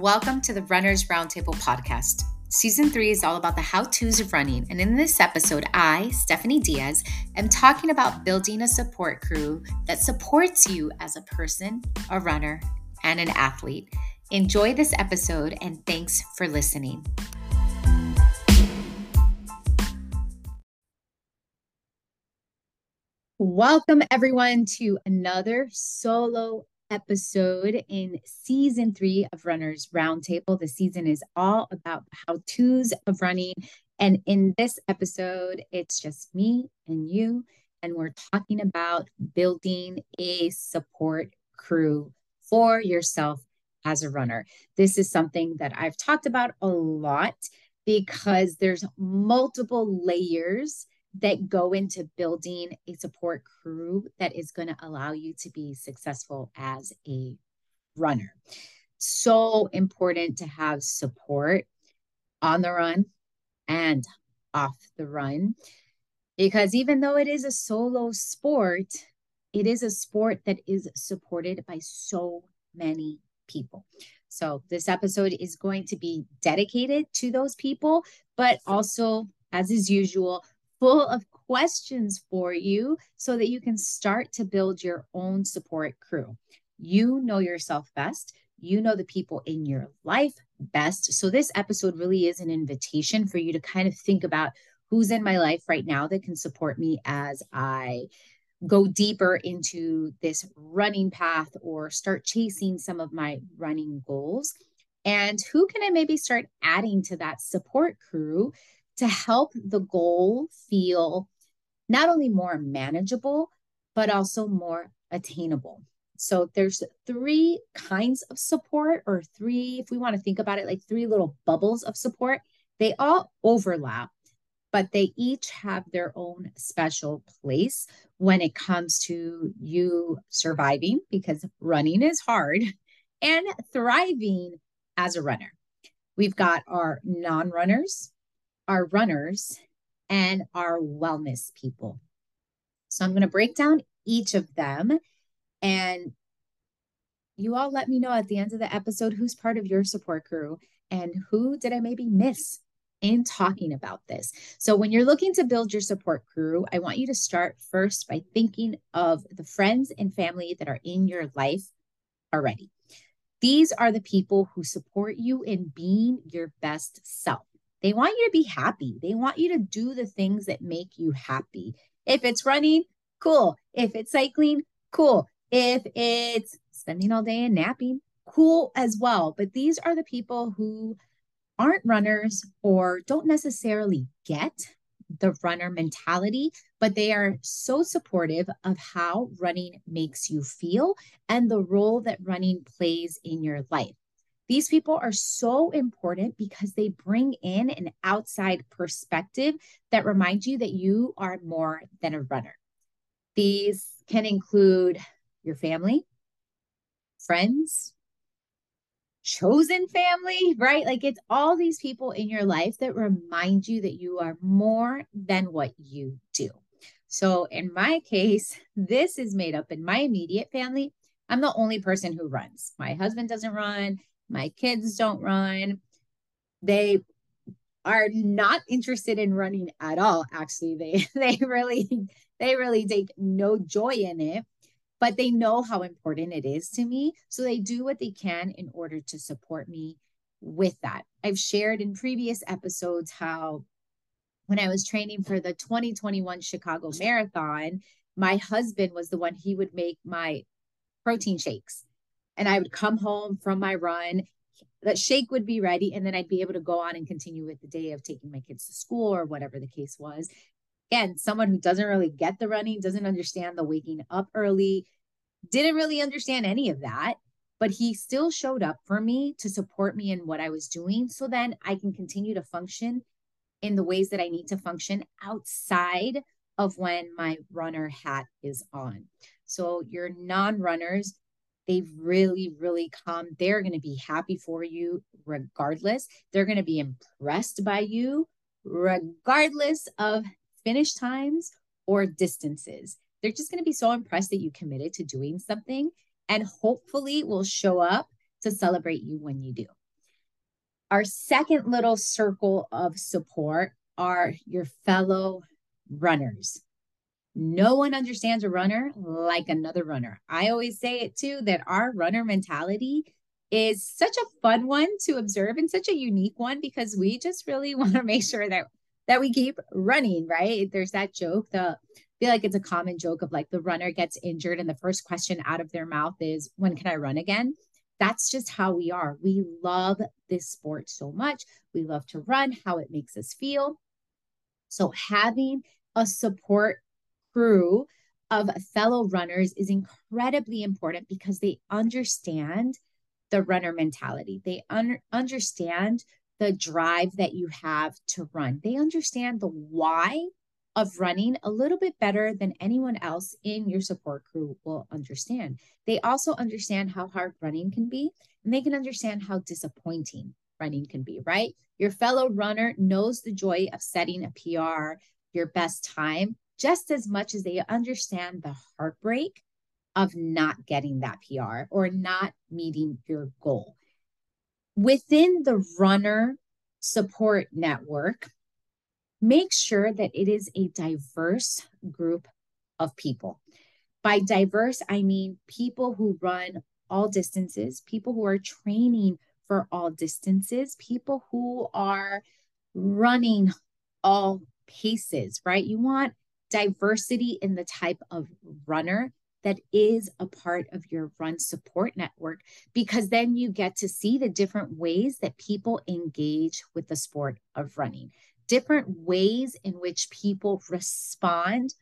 Welcome to the Runners Roundtable podcast. Season three is all about the how to's of running. And in this episode, I, Stephanie Diaz, am talking about building a support crew that supports you as a person, a runner, and an athlete. Enjoy this episode and thanks for listening. Welcome, everyone, to another solo episode in season three of Runners Roundtable. The season is all about how to's of running. And in this episode, it's just me and you. And we're talking about building a support crew for yourself as a runner. This is something that I've talked about a lot because there's multiple layers that go into building a support crew that is going to allow you to be successful as a runner. So important to have support on the run and off the run. Because even though it is a solo sport, it is a sport that is supported by so many people. So, this episode is going to be dedicated to those people, but also, as is usual, full of questions for you so that you can start to build your own support crew. You know yourself best. You know the people in your life best. So, this episode really is an invitation for you to kind of think about who's in my life right now that can support me as I go deeper into this running path or start chasing some of my running goals. And who can I maybe start adding to that support crew to help the goal feel not only more manageable, but also more attainable. So there's three kinds of support, or three, if we want to think about it, like three little bubbles of support. They all overlap, but they each have their own special place when it comes to you surviving, because running is hard, and thriving as a runner. We've got our non runners, our runners, and our wellness people. So I'm going to break down each of them and you all let me know at the end of the episode who's part of your support crew and who did I maybe miss in talking about this. So, when you're looking to build your support crew, I want you to start first by thinking of the friends and family that are in your life already. These are the people who support you in being your best self. They want you to be happy. They want you to do the things that make you happy. If it's running, cool. If it's cycling, cool. If it's spending all day and napping, cool as well. But these are the people who aren't runners or don't necessarily get the runner mentality, but they are so supportive of how running makes you feel and the role that running plays in your life. These people are so important because they bring in an outside perspective that reminds you that you are more than a runner. These can include your family, friends, chosen family, right? Like it's all these people in your life that remind you that you are more than what you do. So in my case, this is made up in my immediate family. I'm the only person who runs. My husband doesn't run. My kids don't run. They are not interested in running at all. Actually, they they really they really take no joy in it, but they know how important it is to me. So they do what they can in order to support me with that. I've shared in previous episodes how when I was training for the 2021 Chicago Marathon, my husband was the one he would make my protein shakes and I would come home from my run. That shake would be ready, and then I'd be able to go on and continue with the day of taking my kids to school or whatever the case was. Again, someone who doesn't really get the running, doesn't understand the waking up early, didn't really understand any of that, but he still showed up for me to support me in what I was doing so then I can continue to function in the ways that I need to function outside of when my runner hat is on. So, your non runners, they've mm-hmm. really, really come. They're going to be happy for you regardless. They're going to be impressed by you regardless of finish times or distances. They're just going to be so impressed that you committed to doing something and hopefully will show up to celebrate you when you do. Our second little circle of support are your fellow runners. No one understands a runner like another runner. I always say it too that our runner mentality is such a fun one to observe and such a unique one because we just really want to make sure that that we keep running, right? There's that joke, the I feel like it's a common joke of like the runner gets injured and the first question out of their mouth is when can I run again? That's just how we are. We love this sport so much. We love to run, how it makes us feel. So having a support crew of fellow runners is incredibly important because they understand the runner mentality. They un- understand the drive that you have to run. They understand the why of running a little bit better than anyone else in your support crew will understand. They also understand how hard running can be, and they can understand how disappointing running can be, right? Your fellow runner knows the joy of setting a PR, your best time, just as much as they understand the heartbreak of not getting that PR or not meeting your goal. Within the runner support network, make sure that it is a diverse group of people. By diverse, I mean people who run all distances, people who are training for all distances, people who are running all paces, right? You want diversity in the type of runner that is a part of your run support network because then you get to see the different ways that people engage with the sport of running, different ways in which people respond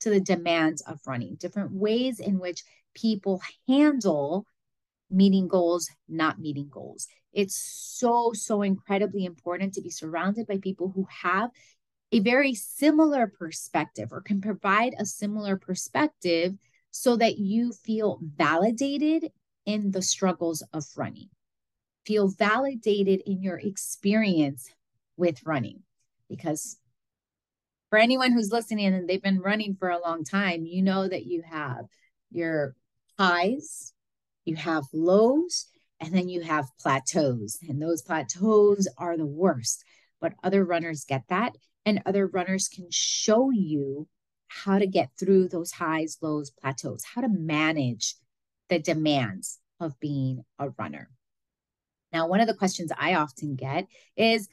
to the demands of running, different ways in which people handle meeting goals, not meeting goals. It's so, so incredibly important to be surrounded by people who have a very similar perspective or can provide a similar perspective so that you feel validated in the struggles of running, feel validated in your experience with running. Because for anyone who's listening and they've been running for a long time, you know that you have your highs, you have lows, and then you have plateaus. And those plateaus are the worst. But other runners get that, and other runners can show you how to get through those highs, lows, plateaus, how to manage the demands of being a runner. Now, one of the questions I often get is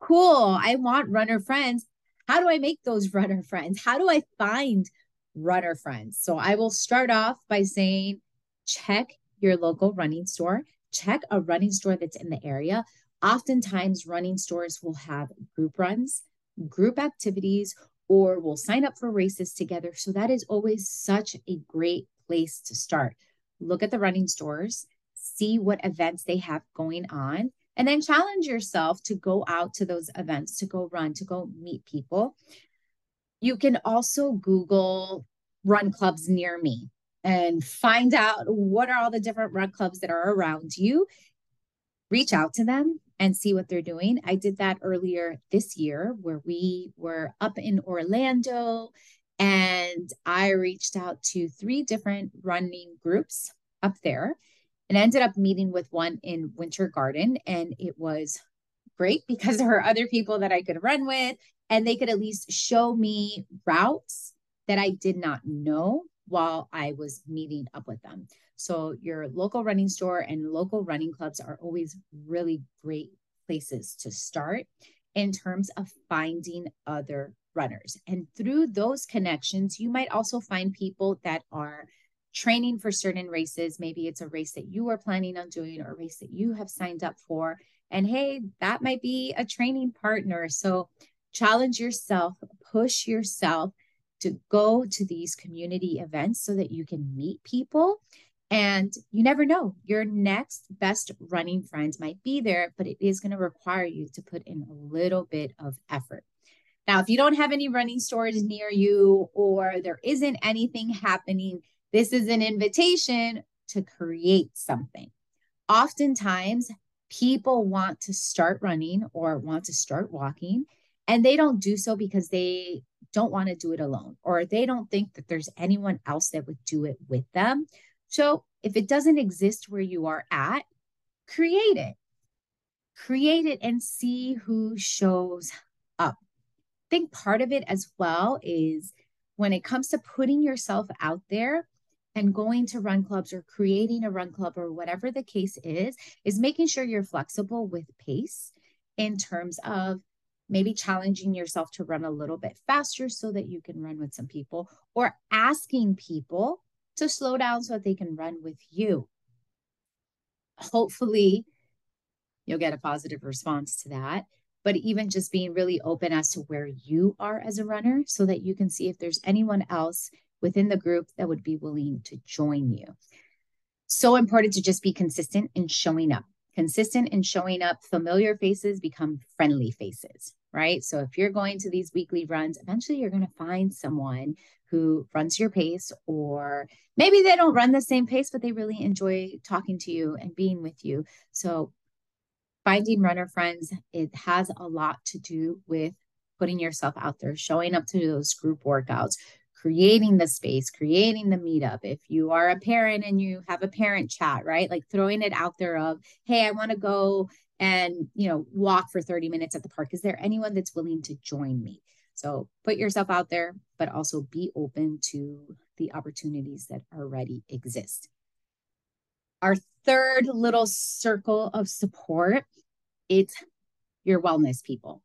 cool, I want runner friends. How do I make those runner friends? How do I find runner friends? So I will start off by saying check your local running store, check a running store that's in the area. Oftentimes, running stores will have group runs, group activities, or we'll sign up for races together. So that is always such a great place to start. Look at the running stores, see what events they have going on, and then challenge yourself to go out to those events, to go run, to go meet people. You can also Google run clubs near me and find out what are all the different run clubs that are around you. Reach out to them and see what they're doing. I did that earlier this year where we were up in Orlando and I reached out to three different running groups up there and ended up meeting with one in Winter Garden. And it was great because there were other people that I could run with and they could at least show me routes that I did not know while I was meeting up with them. So your local running store and local running clubs are always really great places to start in terms of finding other runners. And through those connections, you might also find people that are training for certain races. Maybe it's a race that you are planning on doing or a race that you have signed up for. And hey, that might be a training partner. So challenge yourself, push yourself to go to these community events so that you can meet people. And you never know, your next best running friend might be there, but it is going to require you to put in a little bit of effort. Now, if you don't have any running stores near you or there isn't anything happening, this is an invitation to create something. Oftentimes, people want to start running or want to start walking, and they don't do so because they don't want to do it alone or they don't think that there's anyone else that would do it with them. So if it doesn't exist where you are at, create it. create it and see who shows up. I think part of it as well is when it comes to putting yourself out there and going to run clubs or creating a run club or whatever the case is, is making sure you're flexible with pace in terms of maybe challenging yourself to run a little bit faster so that you can run with some people or asking people to slow down so that they can run with you. Hopefully, you'll get a positive response to that. But even just being really open as to where you are as a runner so that you can see if there's anyone else within the group that would be willing to join you. So important to just be consistent in showing up. Consistent in showing up, familiar faces become friendly faces, right? So if you're going to these weekly runs, eventually you're going to find someone who runs your pace, or maybe they don't run the same pace, but they really enjoy talking to you and being with you. So finding runner friends, it has a lot to do with putting yourself out there, showing up to those group workouts, creating the space, creating the meetup. If you are a parent and you have a parent chat, right? Like throwing it out there of, hey, I want to go and, you know, walk for 30 minutes at the park. Is there anyone that's willing to join me? So put yourself out there, but also be open to the opportunities that already exist. Our third little circle of support, it's your wellness people.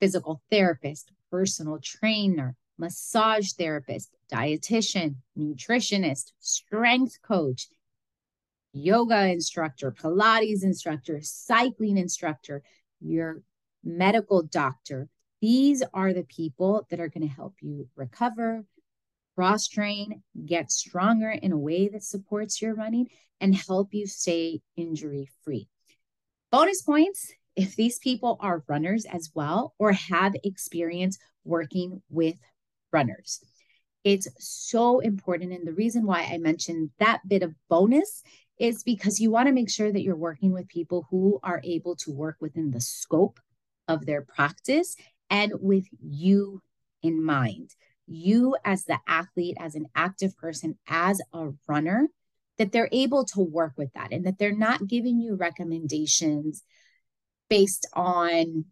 Physical therapist, personal trainer, massage therapist, dietitian, nutritionist, strength coach, yoga instructor, Pilates instructor, cycling instructor, your medical doctor. These are the people that are going to help you recover, cross train, get stronger in a way that supports your running, and help you stay injury free. Bonus points if these people are runners as well or have experience working with runners. It's so important. And the reason why I mentioned that bit of bonus is because you want to make sure that you're working with people who are able to work within the scope of their practice and with you in mind. You, as the athlete, as an active person, as a runner, that they're able to work with that and that they're not giving you recommendations based on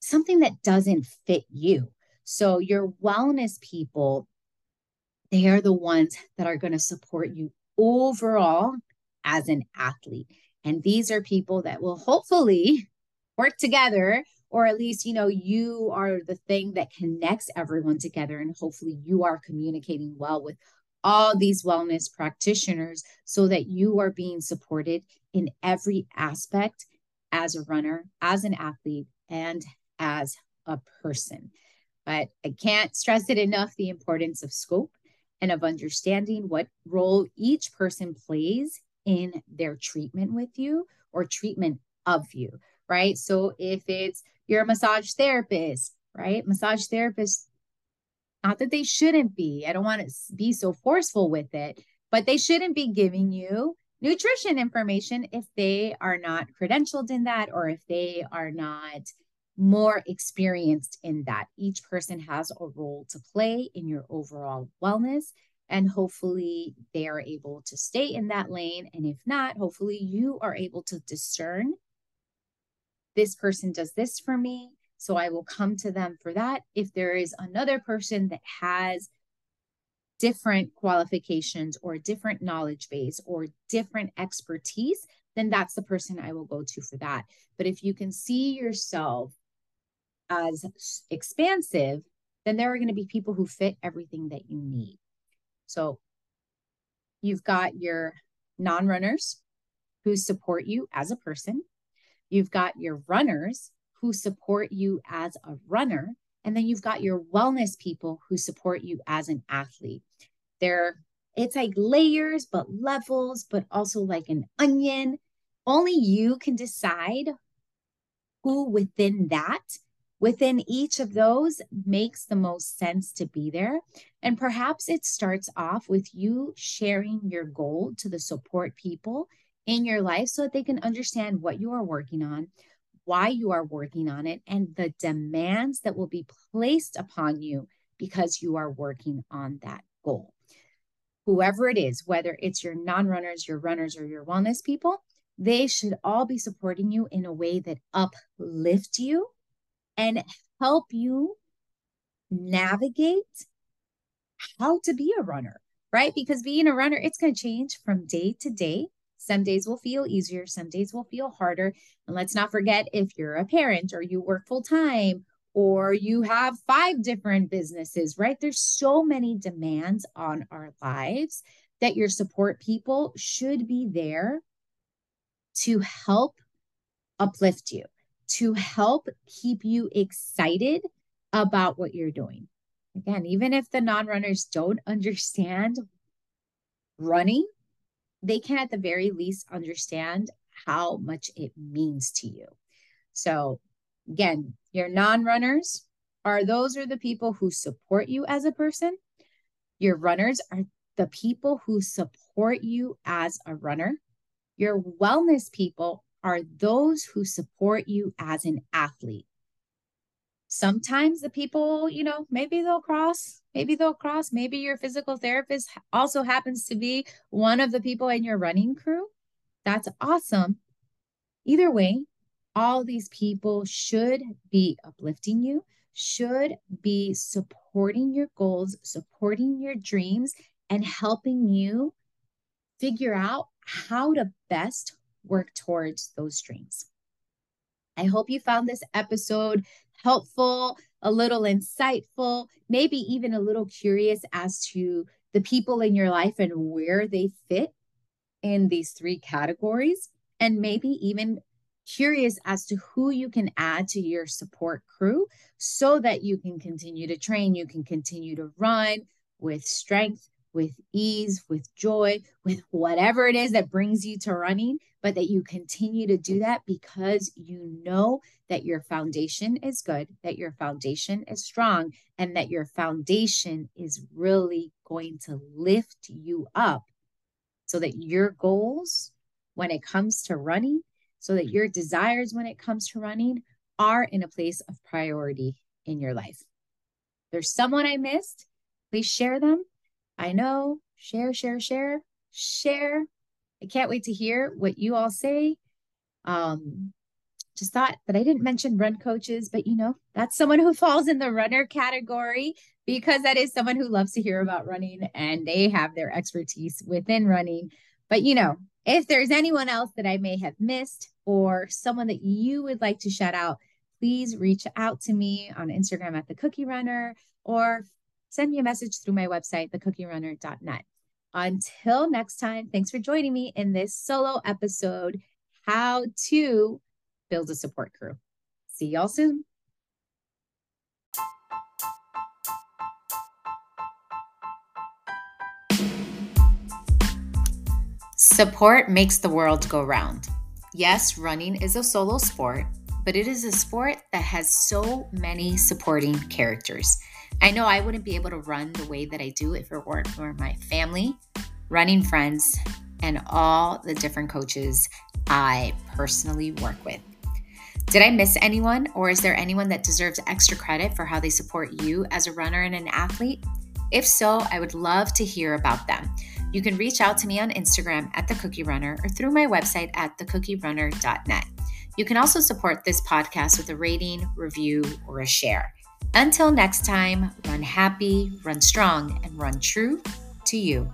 something that doesn't fit you. So, your wellness people, they are the ones that are going to support you overall as an athlete. And these are people that will hopefully work together, or at least, you know, you are the thing that connects everyone together. And hopefully, you are communicating well with all these wellness practitioners so that you are being supported in every aspect as a runner, as an athlete, and as a person. But I can't stress it enough the importance of scope and of understanding what role each person plays in their treatment with you or treatment of you, right? So if it's you're a massage therapist, right? Massage therapists, not that they shouldn't be, I don't want to be so forceful with it, but they shouldn't be giving you nutrition information if they are not credentialed in that or if they are not more experienced in that. Each person has a role to play in your overall wellness. And hopefully they are able to stay in that lane. And if not, hopefully you are able to discern this person does this for me. So I will come to them for that. If there is another person that has different qualifications or a different knowledge base or different expertise, then that's the person I will go to for that. But if you can see yourself as expansive, then there are going to be people who fit everything that you need. So you've got your non runners who support you as a person, you've got your runners who support you as a runner, and then you've got your wellness people who support you as an athlete. They're it's like layers, but levels, but also like an onion. Only you can decide who within that within each of those makes the most sense to be there. And perhaps it starts off with you sharing your goal to the support people in your life so that they can understand what you are working on, why you are working on it, and the demands that will be placed upon you because you are working on that goal. Whoever it is, whether it's your non runners, your runners, or your wellness people, they should all be supporting you in a way that uplift you and help you navigate how to be a runner, right? Because being a runner, it's going to change from day to day. Some days will feel easier, some days will feel harder. And let's not forget if you're a parent or you work full time or you have five different businesses, right? There's so many demands on our lives that your support people should be there to help uplift you, to help keep you excited about what you're doing. Again, even if the non runners don't understand running, they can at the very least understand how much it means to you. So, again, your non runners are those are the people who support you as a person. Your runners are the people who support you as a runner. Your wellness people are those who support you as an athlete. Sometimes the people, you know, maybe they'll cross, maybe they'll cross, maybe your physical therapist also happens to be one of the people in your running crew. That's awesome. Either way, all these people should be uplifting you, should be supporting your goals, supporting your dreams, and helping you figure out how to best work towards those dreams. I hope you found this episode helpful, a little insightful, maybe even a little curious as to the people in your life and where they fit in these three categories, and maybe even curious as to who you can add to your support crew so that you can continue to train, you can continue to run with strength, with ease, with joy, with whatever it is that brings you to running, but that you continue to do that because you know that your foundation is good, that your foundation is strong, and that your foundation is really going to lift you up so that your goals when it comes to running, so that your desires when it comes to running are in a place of priority in your life. There's someone I missed, please share them I know. Share, share, share, share. I can't wait to hear what you all say. Um, just thought that I didn't mention run coaches, but you know, that's someone who falls in the runner category because that is someone who loves to hear about running and they have their expertise within running. But you know, if there's anyone else that I may have missed or someone that you would like to shout out, please reach out to me on Instagram at the cookie runner or send me a message through my website, thecookierunner.net. Until next time, thanks for joining me in this solo episode How to Build a Support Crew. See y'all soon. Support makes the world go round. Yes, running is a solo sport, but it is a sport that has so many supporting characters. I know I wouldn't be able to run the way that I do if it weren't for my family, running friends, and all the different coaches I personally work with. Did I miss anyone, or is there anyone that deserves extra credit for how they support you as a runner and an athlete? If so, I would love to hear about them. You can reach out to me on Instagram at The Cookie Runner or through my website at thecookierunner.net. You can also support this podcast with a rating, review, or a share. Until next time, run happy, run strong, and run true to you.